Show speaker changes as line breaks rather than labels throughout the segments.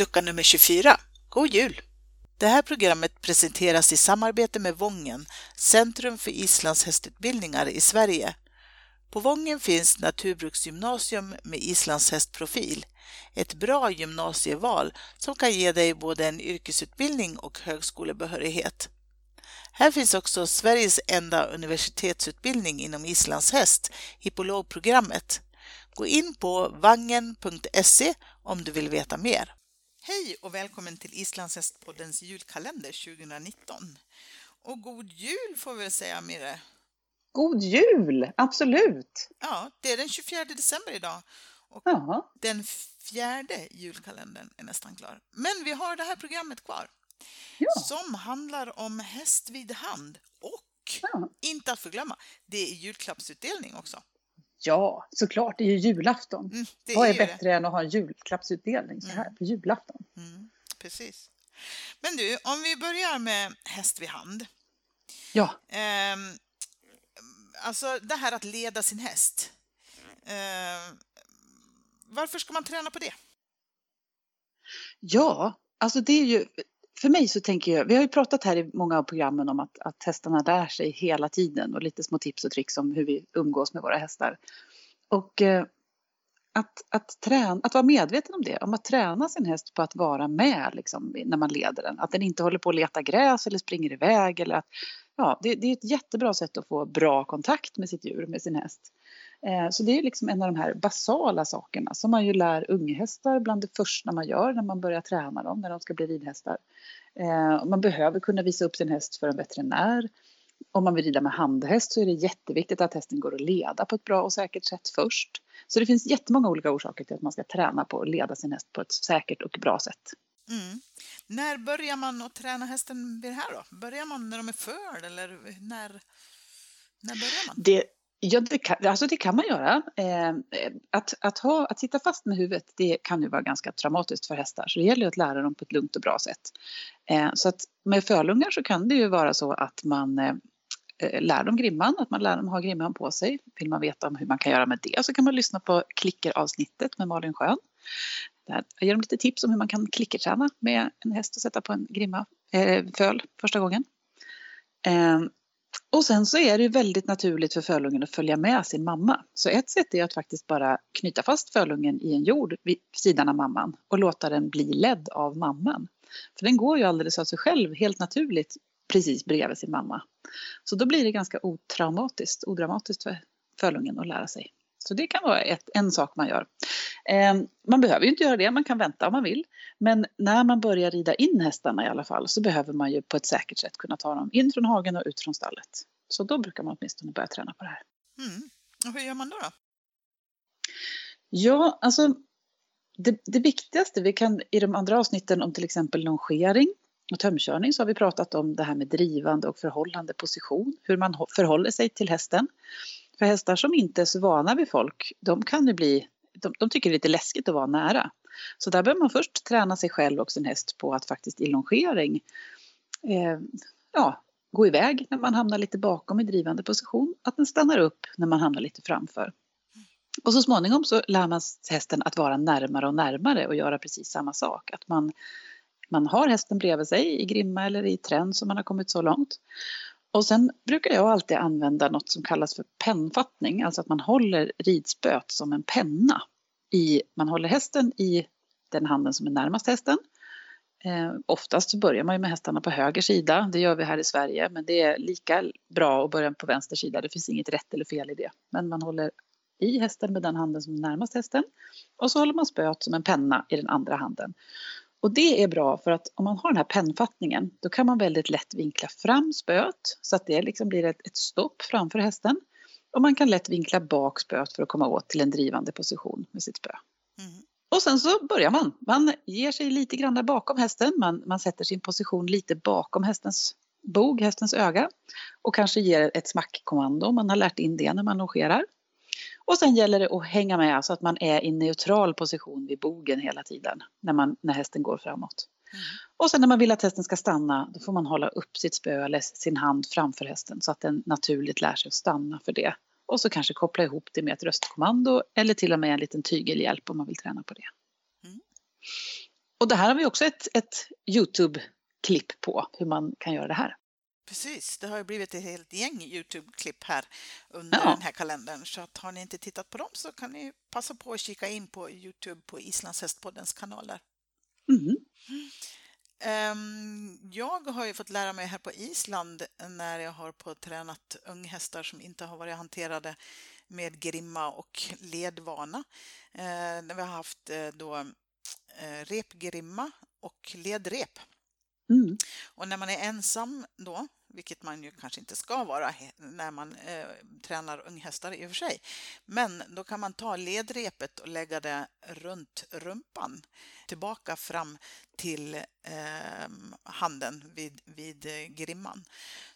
lucka nummer 24. God jul! Det här programmet presenteras i samarbete med Vången, Centrum för islandshästutbildningar i Sverige. På Vången finns naturbruksgymnasium med islandshästprofil. Ett bra gymnasieval som kan ge dig både en yrkesutbildning och högskolebehörighet. Här finns också Sveriges enda universitetsutbildning inom islandshäst, hippologprogrammet. Gå in på vangen.se om du vill veta mer. Hej och välkommen till Islandshästpoddens julkalender 2019. Och god jul får vi väl säga Mirre.
God jul, absolut!
Ja, det är den 24 december idag och den fjärde julkalendern är nästan klar. Men vi har det här programmet kvar
Ja.
som handlar om häst vid hand och
Ja.
inte att förglömma, det är julklappsutdelning också.
Ja, såklart, det är ju julafton.
Mm, det
Vad är
ju det.
bättre än att ha en julklappsutdelning så här på julafton?
Mm, precis. Men du, om vi börjar med häst vid hand.
Ja,
Ehm, alltså det här att leda sin häst. Ehm, varför ska man träna på det?
ja, alltså det är ju för mig så tänker jag, vi har ju pratat här i många av programmen om att, att hästarna lär sig hela tiden och lite små tips och tricks om hur vi umgås med våra hästar. Och eh, att, att, träna, att vara medveten om det, om att träna sin häst på att vara med liksom, när man leder den. Att den inte håller på att leta gräs eller springer iväg. Eller att, ja, det, det är ett jättebra sätt att få bra kontakt med sitt djur, med sin häst. Eh, så det är liksom en av de här basala sakerna som man ju lär unghästar bland det första man gör när man börjar träna dem, när de ska bli ridhästar. Eh, man behöver kunna visa upp sin häst för en veterinär. Om man vill rida med handhäst så är det jätteviktigt att hästen går att leda på ett bra och säkert sätt först. Så det finns jättemånga olika orsaker till att man ska träna på att leda sin häst på ett säkert och bra sätt.
Mm. När börjar man att träna hästen vid det här då? Börjar man när de är född eller när, när börjar man?
Det, ja, det, kan, alltså det kan man göra. Ehm, eh, att, att, ha, att sitta fast med huvudet det kan ju vara ganska traumatiskt för hästar så det gäller att lära dem på ett lugnt och bra sätt. Eh, så att med fölungar så kan det ju vara så att man eh, eh, lär dem grimman, att man lär dem ha grimman på sig. Vill man veta om hur man kan göra med det så kan man lyssna på klickeravsnittet med Malin Schön. Där jag ger dem lite tips om hur man kan klickerträna med en häst och sätta på en grimma, eh, föl första gången. Ehm, och sen så är det ju väldigt naturligt för fölungen att följa med sin mamma. Så ett sätt är att faktiskt bara knyta fast fölungen i en jord vid sidan av mamman och låta den bli ledd av mamman. För den går ju alldeles av sig själv helt naturligt precis bredvid sin mamma. Så då blir det ganska otraumatiskt, odramatiskt för fölungen att lära sig. Så det kan vara ett, en sak man gör. Eh, man behöver ju inte göra det, man kan vänta om man vill. Men när man börjar rida in hästarna i alla fall så behöver man ju på ett säkert sätt kunna ta dem in från hagen och ut från stallet. Så då brukar man åtminstone börja träna på det här.
Mm. Och hur gör man då? då?
Ja, alltså det, det viktigaste vi kan i de andra avsnitten om till exempel longering och tömkörning så har vi pratat om det här med drivande och förhållande position, hur man hå- förhåller sig till hästen. För hästar som inte är så vana vid folk, de kan ju bli, de, de tycker det är lite läskigt att vara nära. Så där behöver man först träna sig själv och sin häst på att faktiskt i longering eh, ja, gå iväg när man hamnar lite bakom i drivande position, att den stannar upp när man hamnar lite framför. Och så småningom så lär man hästen att vara närmare och närmare och göra precis samma sak. Att man, man har hästen bredvid sig i grimma eller i trän som man har kommit så långt. Och sen brukar jag alltid använda något som kallas för pennfattning, alltså att man håller ridspöet som en penna. I, man håller hästen i den handen som är närmast hästen. Eh, oftast så börjar man ju med hästarna på höger sida, det gör vi här i Sverige, men det är lika bra att börja på vänster sida, det finns inget rätt eller fel i det. Men man håller i hästen med den handen som är närmast hästen och så håller man spöet som en penna i den andra handen. Och det är bra för att om man har den här pennfattningen då kan man väldigt lätt vinkla fram spöet så att det liksom blir ett, ett stopp framför hästen. Och man kan lätt vinkla bak spöet för att komma åt till en drivande position med sitt spö.
Mm.
Och sen så börjar man. Man ger sig lite grann där bakom hästen. Man, man sätter sin position lite bakom hästens bog, hästens öga. Och kanske ger ett smackkommando. Man har lärt in det när man longerar. Och sen gäller det att hänga med så att man är i neutral position vid bogen hela tiden när, man, när hästen går framåt.
Mm.
Och sen när man vill att hästen ska stanna då får man hålla upp sitt spö eller sin hand framför hästen så att den naturligt lär sig att stanna för det. Och så kanske koppla ihop det med ett röstkommando eller till och med en liten tygelhjälp om man vill träna på det.
Mm.
Och det här har vi också ett, ett Youtube-klipp på hur man kan göra det här.
Precis, det har ju blivit ett helt gäng Youtube-klipp här under
Ja.
den här kalendern. Så att har ni inte tittat på dem så kan ni passa på att kika in på Youtube på Islands hästpoddens kanaler.
Mm.
Ehm, Jag har ju fått lära mig här på Island när jag har på tränat unghästar som inte har varit hanterade med grimma och ledvana. Eh, När vi har haft eh, då eh, repgrimma och ledrep.
Mm.
Och när man är ensam då, vilket man ju kanske inte ska vara när man eh, tränar unghästar i och för sig, men då kan man ta ledrepet och lägga det runt rumpan tillbaka fram till eh, handen vid, vid eh, grimman.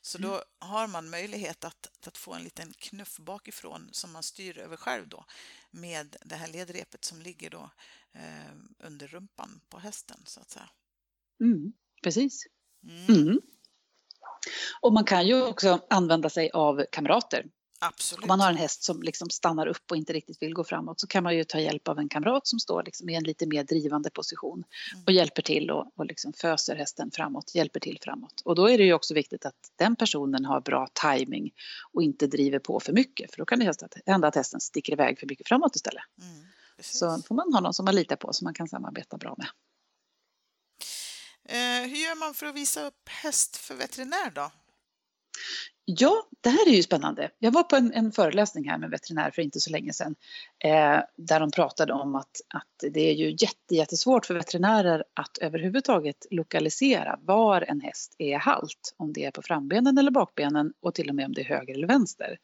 Så då har man möjlighet att, att få en liten knuff bakifrån som man styr över själv då med det här ledrepet som ligger då eh, under rumpan på hästen så att säga.
Mm. Precis.
Mm,
Mm. Och man kan ju också använda sig av kamrater.
absolut.
Om man har en häst som liksom stannar upp och inte riktigt vill gå framåt så kan man ju ta hjälp av en kamrat som står liksom i en lite mer drivande position och hjälper till och, och liksom föser hästen framåt, hjälper till framåt. Och då är det ju också viktigt att den personen har bra timing och inte driver på för mycket för då kan det hända att hästen sticker iväg för mycket framåt istället.
Mm.
Så får man ha någon som man litar på som man kan samarbeta bra med.
Eh, hur gör man för att visa upp häst för veterinär då?
Ja, det här är ju spännande. Jag var på en, en föreläsning här med veterinär för inte så länge sedan eh, där de pratade om att, att det är ju jätte, jättesvårt för veterinärer att överhuvudtaget lokalisera var en häst är halt, om det är på frambenen eller bakbenen och till och med om det är höger eller vänster.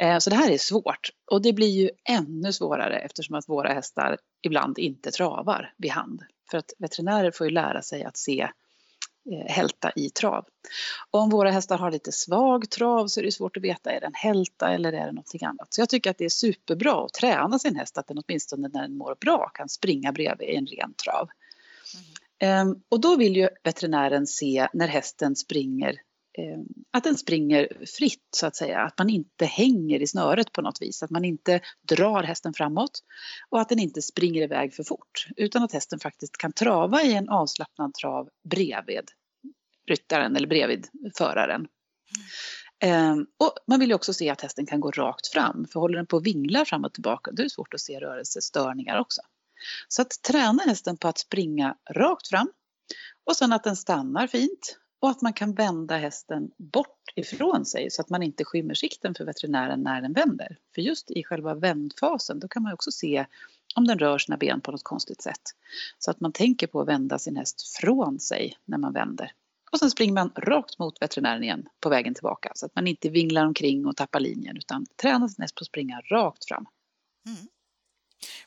Eh, så det här är svårt och det blir ju ännu svårare eftersom att våra hästar ibland inte travar vid hand. För att veterinärer får ju lära sig att se eh, hälta i trav. Om våra hästar har lite svag trav så är det svårt att veta, är det en hälta eller är det någonting annat? Så jag tycker att det är superbra att träna sin häst att den åtminstone när den mår bra kan springa bredvid i en ren trav. Ehm, och då vill ju veterinären se när hästen springer Eh, att den springer fritt så att säga, att man inte hänger i snöret på något vis, att man inte drar hästen framåt och att den inte springer iväg för fort utan att hästen faktiskt kan trava i en avslappnad trav bredvid ryttaren eller bredvid föraren. Mm. och man vill ju också se att hästen kan gå rakt fram, för håller den på och vinglar fram och tillbaka då är det svårt att se rörelsestörningar också. Så att träna hästen på att springa rakt fram och sen att den stannar fint och att man kan vända hästen bort ifrån sig så att man inte skymmer sikten för veterinären när den vänder. För just i själva vändfasen då kan man också se om den rör sina ben på något konstigt sätt. Så att man tänker på att vända sin häst från sig när man vänder. Och sen springer man rakt mot veterinären igen på vägen tillbaka så att man inte vinglar omkring och tappar linjen utan tränar sin häst på att springa rakt fram.
Mm.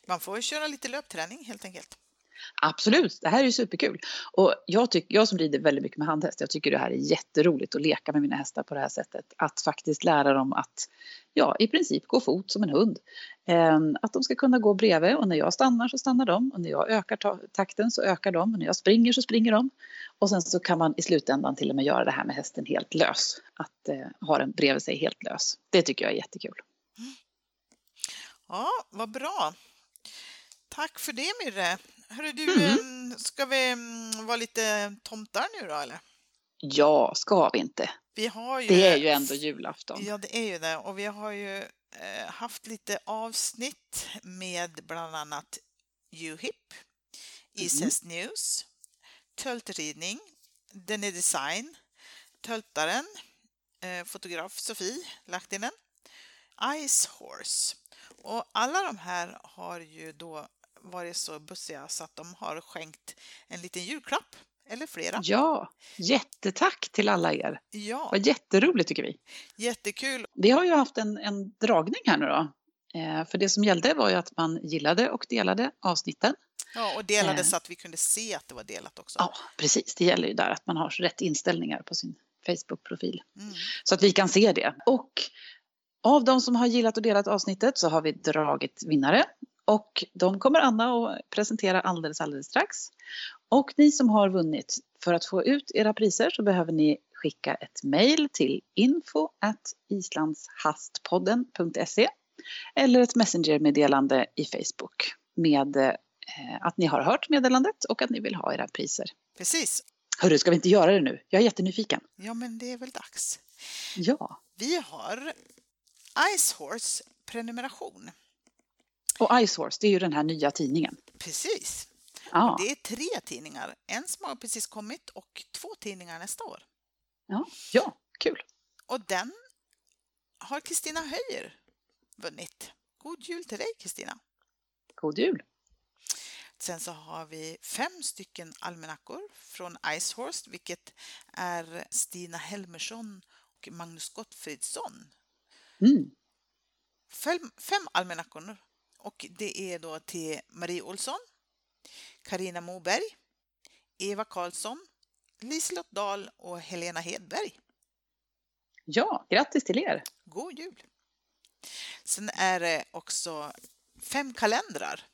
Man får ju köra lite löpträning helt enkelt.
Absolut, det här är ju superkul. Och jag, tyck, jag som rider väldigt mycket med handhäst, jag tycker det här är jätteroligt att leka med mina hästar på det här sättet. Att faktiskt lära dem att, ja, i princip gå fot som en hund. Ehm, att de ska kunna gå bredvid och när jag stannar så stannar de och när jag ökar takten så ökar de och när jag springer så springer de. Och sen så kan man i slutändan till och med göra det här med hästen helt lös. Att eh, ha den bredvid sig helt lös. Det tycker jag är jättekul. Mm.
Ja, vad bra. Tack för det Mirre. Hörru du,
Mm.
ska vi vara lite tomtar nu då eller?
Ja, ska vi inte?
Vi har ju...
Det är ju ändå julafton.
Ja, det är ju det. Och vi har ju eh, haft lite avsnitt med bland annat UHIP, Ishäst News, töltridning, Denny Design, Töltaren, eh, fotograf Sofie Lahtinen, Ice Horse. Och alla de här har ju då varit så bussiga så att de har skänkt en liten julklapp, eller flera.
Ja, jättetack till alla er.
Ja,
Vad jätteroligt tycker vi.
jättekul.
Vi har ju haft en, en dragning här nu då. Eh, för det som gällde var ju att man gillade och delade avsnitten.
Ja, och delade
Eh.
så att vi kunde se att det var delat också.
Ja, precis. Det gäller ju där att man har rätt inställningar på sin Facebook-profil.
Mm.
Så att vi kan se det. Och av de som har gillat och delat avsnittet så har vi dragit vinnare. Och de kommer Anna att presentera alldeles, alldeles strax. Och ni som har vunnit, för att få ut era priser så behöver ni skicka ett mejl till info islandshastpodden.se eller ett messengermeddelande i Facebook med eh, att ni har hört meddelandet och att ni vill ha era priser.
Precis.
Hörru, ska vi inte göra det nu? Jag är jättenyfiken.
Ja, men det är väl dags.
Ja.
Vi har Icehorse prenumeration.
Och Icehorse, det är ju den här nya tidningen.
Precis.
Ja,
Det är tre tidningar. En som har precis kommit och två tidningar nästa år.
ja, ja kul.
Och den har Kristina Höjer vunnit. God jul till dig Kristina!
God jul.
Sen så har vi fem stycken almanackor från Icehorse, vilket är Stina Helmersson och Magnus Gottfridsson.
Mm.
Fem, fem almanackor och det är då till Marie Olsson, Karina Moberg, Eva Karlsson, Liselott Dahl och Helena Hedberg.
Ja, grattis till er.
God jul! Sen är det också fem kalendrar.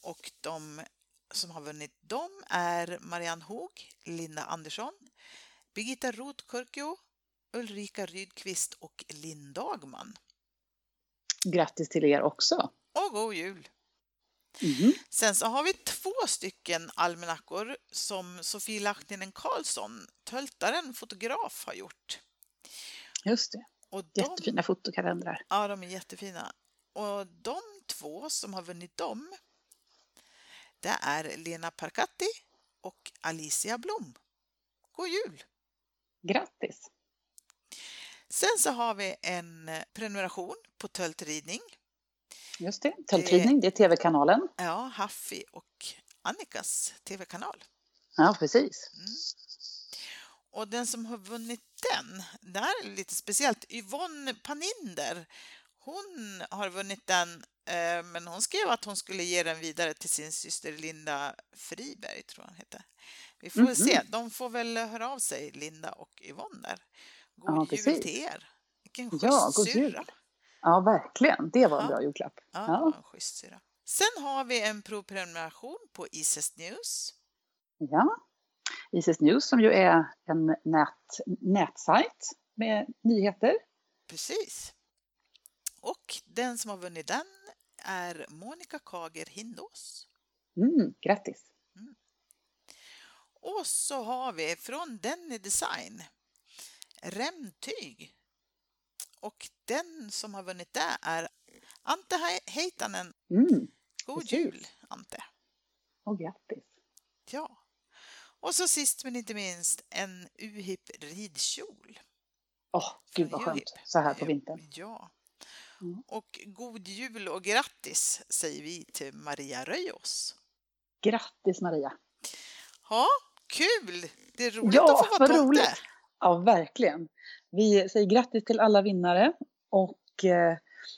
Och de som har vunnit dem är Marianne Hoog, Linda Andersson, Birgitta Rotkirkjo, Ulrika Rydqvist och Linn Dagman.
Grattis till er också.
Och god jul!
Mm.
Sen så har vi två stycken almanackor som Sofie Lahtinen Karlsson, töltaren, fotograf, har gjort.
Just det,
Och de,
jättefina fotokalendrar.
Ja, de är jättefina. Och de två som har vunnit dem, det är Lena Parkatti och Alicia Blom. God jul!
Grattis!
Sen så har vi en prenumeration på töltridning.
Just det, Tältridning, det är tv-kanalen.
Ja, Haffi och Annikas tv-kanal.
Ja, precis.
Mm. Och den som har vunnit den, det här är lite speciellt, Yvonne Paninder. Hon har vunnit den, eh, men hon skrev att hon skulle ge den vidare till sin syster Linda Friberg, tror jag hon heter. Vi får väl
Mhm.
se, de får väl höra av sig, Linda och Yvonne där. God
Ja,
jul
precis.
till er! Vilken
Ja,
schysst
god jul.
syrra!
Ja, verkligen. Det var en
Ja.
bra julklapp.
Ja,
Ja.
schysst syrra. Sen har vi en provprenumeration på Ices News.
Ja. Isis News som ju är en nät, nätsajt med nyheter.
Precis. Och den som har vunnit den är Monica Kager Hindås.
Mm, grattis!
Och så har vi från Denny Design remtyg. Och den som har vunnit det är Ante Hei- Heitanen.
Mm,
God
Precis.
jul, Ante!
och grattis!
Ja. Och så sist men inte minst en UHIP ridkjol.
Åh, gud vad skönt så här på vintern.
Ja.
Mm.
Och god jul och grattis säger vi till Maria Röjås.
Grattis Maria!
Ja, kul! Det är roligt
Ja,
att få vara tomte.
roligt. Ja, verkligen. Vi säger grattis till alla vinnare och eh,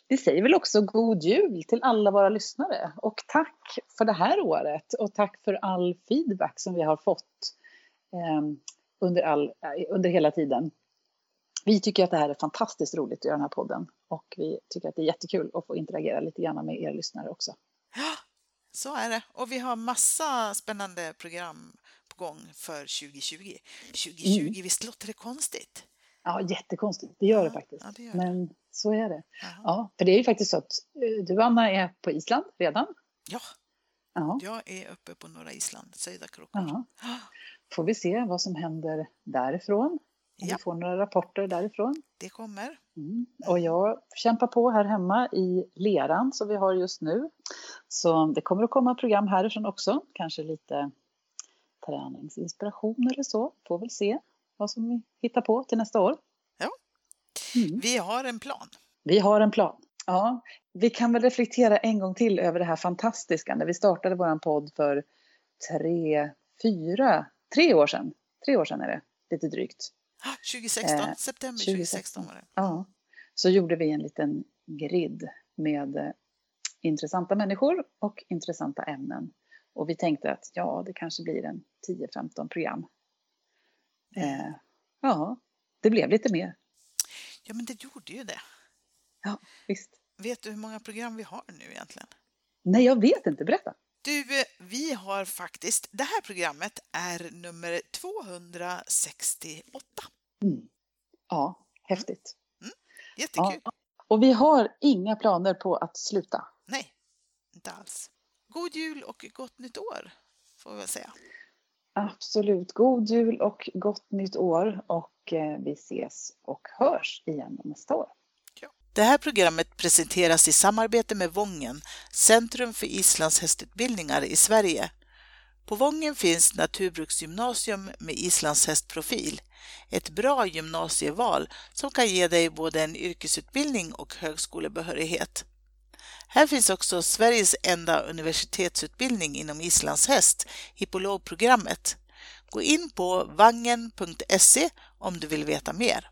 vi säger väl också god jul till alla våra lyssnare. Och tack för det här året och tack för all feedback som vi har fått eh, under, all, eh, under hela tiden. Vi tycker att det här är fantastiskt roligt att göra den här podden och vi tycker att det är jättekul att få interagera lite grann med er lyssnare också.
Ja, så är det. Och vi har massa spännande program på gång för 2020. 2020,
Mm.
visst låter det konstigt?
Ja, jättekonstigt. Det gör det
Ja,
faktiskt.
ja, det gör det.
Men så är det.
Ja.
Ja, för det är ju faktiskt så att eh, du Anna är på Island redan.
ja,
Ja,
jag är uppe på norra Island,
ja.
Ja,
Får vi se vad som händer därifrån. Om
Ja.
vi får några rapporter därifrån.
det kommer.
Mm. Och jag kämpar på här hemma i leran som vi har just nu. Så det kommer att komma program härifrån också. Kanske lite träningsinspiration eller så. Får väl se vad som vi hittar på till nästa år.
Ja.
Mm.
Vi har en plan.
Vi har en plan. Ja, vi kan väl reflektera en gång till över det här fantastiska när vi startade våran podd för tre, fyra, tre år sedan. Tre år sedan är det, lite drygt.
Ah, 2016,
Eh,
september
2016
2016 var det.
Ja, så gjorde vi en liten grid med intressanta människor och intressanta ämnen. Och vi tänkte att ja, det kanske blir en 10-15 program. Eh, ja, det blev lite mer.
Ja, men det gjorde ju det.
Ja, visst.
Vet du hur många program vi har nu egentligen?
Nej, jag vet inte. Berätta.
Du, eh, vi har faktiskt, det här programmet är nummer 268.
Mm. Ja, häftigt.
Jättekul.
Ja. Och vi har inga planer på att sluta.
Nej, inte alls. God jul och gott nytt år, får vi väl säga.
Absolut. God jul och gott nytt år och eh, vi ses och hörs igen nästa år.
Det här programmet presenteras i samarbete med Vången, Centrum för islandshästutbildningar i Sverige. På Vången finns naturbruksgymnasium med islandshästprofil. Ett bra gymnasieval som kan ge dig både en yrkesutbildning och högskolebehörighet. Här finns också Sveriges enda universitetsutbildning inom islandshäst, hippologprogrammet. Gå in på vangen.se om du vill veta mer.